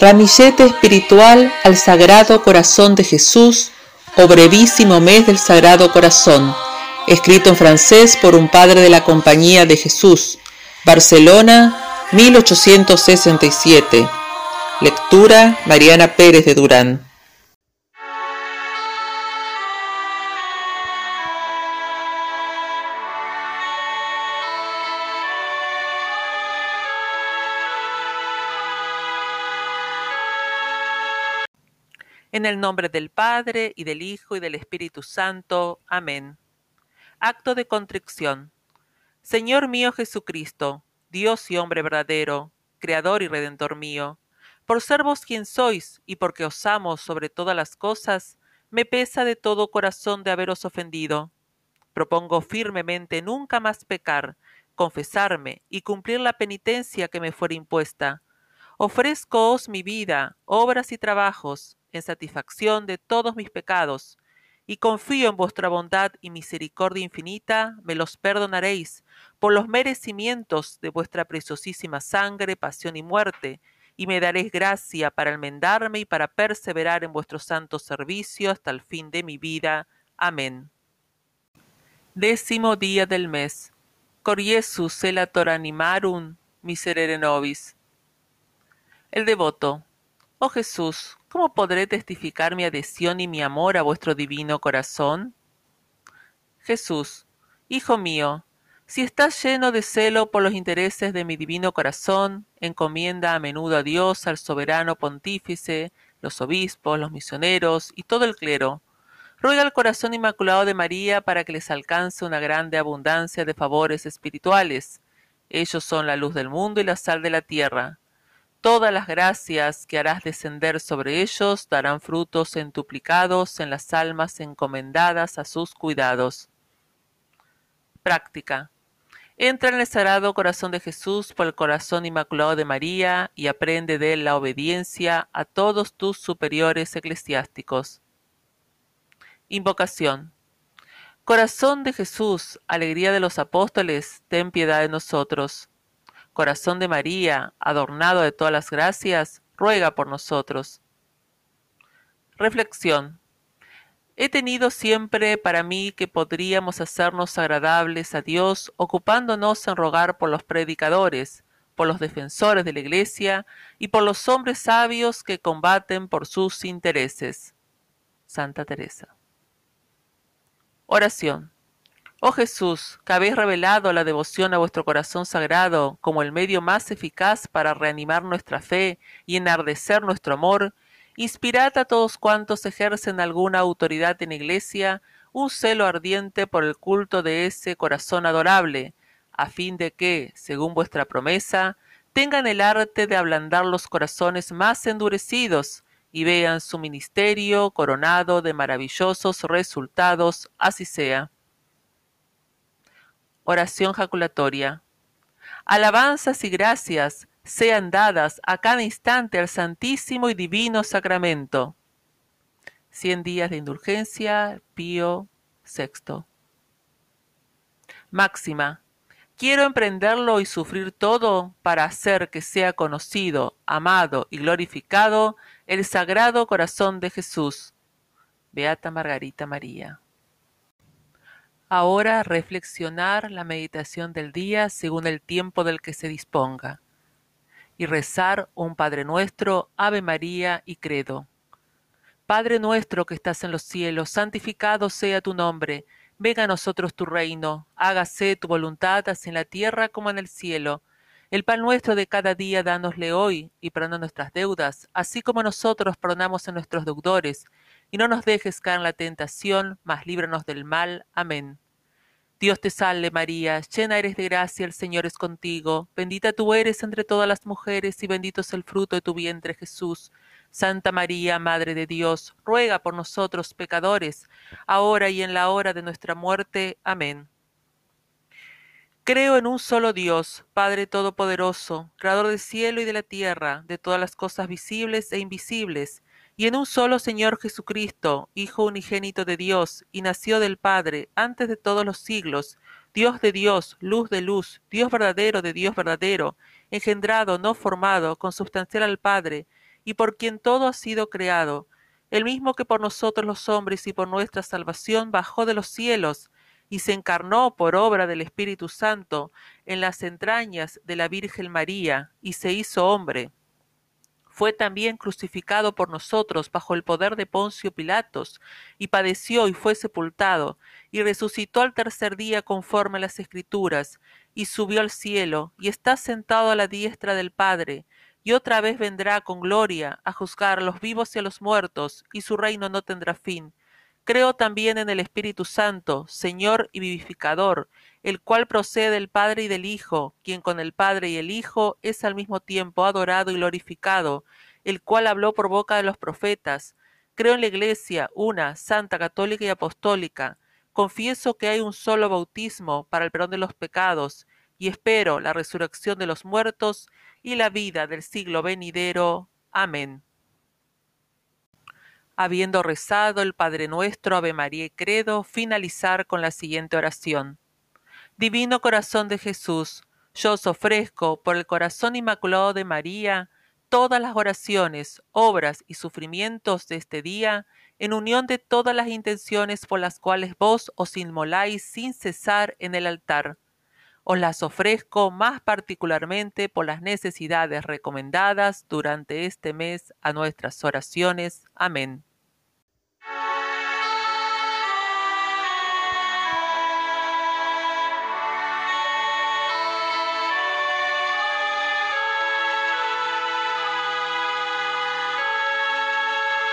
Ramillete espiritual al Sagrado Corazón de Jesús o brevísimo mes del Sagrado Corazón, escrito en francés por un padre de la Compañía de Jesús, Barcelona, 1867. Lectura Mariana Pérez de Durán. En el nombre del Padre, y del Hijo, y del Espíritu Santo. Amén. Acto de contrición. Señor mío Jesucristo, Dios y hombre verdadero, Creador y Redentor mío, por ser vos quien sois, y porque os amo sobre todas las cosas, me pesa de todo corazón de haberos ofendido. Propongo firmemente nunca más pecar, confesarme y cumplir la penitencia que me fuera impuesta. Ofrezcoos mi vida, obras y trabajos, en satisfacción de todos mis pecados, y confío en vuestra bondad y misericordia infinita, me los perdonaréis por los merecimientos de vuestra preciosísima sangre, pasión y muerte, y me daréis gracia para enmendarme y para perseverar en vuestro santo servicio hasta el fin de mi vida. Amén. Décimo día del mes. Coriesus elator animarum miserere nobis. El devoto. Oh Jesús, ¿Cómo podré testificar mi adhesión y mi amor a vuestro divino corazón? Jesús, Hijo mío, si estás lleno de celo por los intereses de mi divino corazón, encomienda a menudo a Dios, al soberano pontífice, los obispos, los misioneros y todo el clero. Ruega al corazón inmaculado de María para que les alcance una grande abundancia de favores espirituales. Ellos son la luz del mundo y la sal de la tierra. Todas las gracias que harás descender sobre ellos darán frutos entuplicados en las almas encomendadas a sus cuidados. Práctica. Entra en el sagrado corazón de Jesús por el corazón inmaculado de María y aprende de él la obediencia a todos tus superiores eclesiásticos. Invocación. Corazón de Jesús, alegría de los apóstoles, ten piedad de nosotros. Corazón de María, adornado de todas las gracias, ruega por nosotros. Reflexión. He tenido siempre para mí que podríamos hacernos agradables a Dios ocupándonos en rogar por los predicadores, por los defensores de la Iglesia y por los hombres sabios que combaten por sus intereses. Santa Teresa. Oración. Oh Jesús, que habéis revelado la devoción a vuestro corazón sagrado como el medio más eficaz para reanimar nuestra fe y enardecer nuestro amor, inspirad a todos cuantos ejercen alguna autoridad en iglesia un celo ardiente por el culto de ese corazón adorable, a fin de que, según vuestra promesa, tengan el arte de ablandar los corazones más endurecidos y vean su ministerio coronado de maravillosos resultados, así sea. Oración jaculatoria. Alabanzas y gracias sean dadas a cada instante al Santísimo y Divino Sacramento. Cien días de indulgencia, Pío VI. Máxima. Quiero emprenderlo y sufrir todo para hacer que sea conocido, amado y glorificado el Sagrado Corazón de Jesús. Beata Margarita María. Ahora reflexionar la meditación del día según el tiempo del que se disponga y rezar un Padre nuestro, Ave María y Credo. Padre nuestro que estás en los cielos, santificado sea tu nombre, venga a nosotros tu reino, hágase tu voluntad así en la tierra como en el cielo. El pan nuestro de cada día dánosle hoy y perdona nuestras deudas, así como nosotros perdonamos a nuestros deudores y no nos dejes caer en la tentación, mas líbranos del mal. Amén. Dios te salve María, llena eres de gracia, el Señor es contigo, bendita tú eres entre todas las mujeres y bendito es el fruto de tu vientre Jesús. Santa María, Madre de Dios, ruega por nosotros pecadores, ahora y en la hora de nuestra muerte. Amén. Creo en un solo Dios, Padre Todopoderoso, Creador del cielo y de la tierra, de todas las cosas visibles e invisibles, y en un solo Señor Jesucristo, Hijo unigénito de Dios, y nació del Padre antes de todos los siglos, Dios de Dios, luz de luz, Dios verdadero de Dios verdadero, engendrado, no formado, consubstancial al Padre, y por quien todo ha sido creado, el mismo que por nosotros los hombres y por nuestra salvación bajó de los cielos y se encarnó por obra del Espíritu Santo en las entrañas de la Virgen María y se hizo hombre. Fue también crucificado por nosotros bajo el poder de Poncio Pilatos, y padeció y fue sepultado, y resucitó al tercer día conforme a las Escrituras, y subió al cielo, y está sentado a la diestra del Padre, y otra vez vendrá con gloria a juzgar a los vivos y a los muertos, y su reino no tendrá fin. Creo también en el Espíritu Santo, Señor y vivificador, el cual procede del Padre y del Hijo, quien con el Padre y el Hijo es al mismo tiempo adorado y glorificado, el cual habló por boca de los profetas. Creo en la Iglesia, una, santa, católica y apostólica. Confieso que hay un solo bautismo para el perdón de los pecados, y espero la resurrección de los muertos y la vida del siglo venidero. Amén. Habiendo rezado el Padre Nuestro, Ave María y Credo, finalizar con la siguiente oración. Divino Corazón de Jesús, yo os ofrezco por el corazón inmaculado de María todas las oraciones, obras y sufrimientos de este día, en unión de todas las intenciones por las cuales vos os inmoláis sin cesar en el altar os las ofrezco más particularmente por las necesidades recomendadas durante este mes a nuestras oraciones. Amén.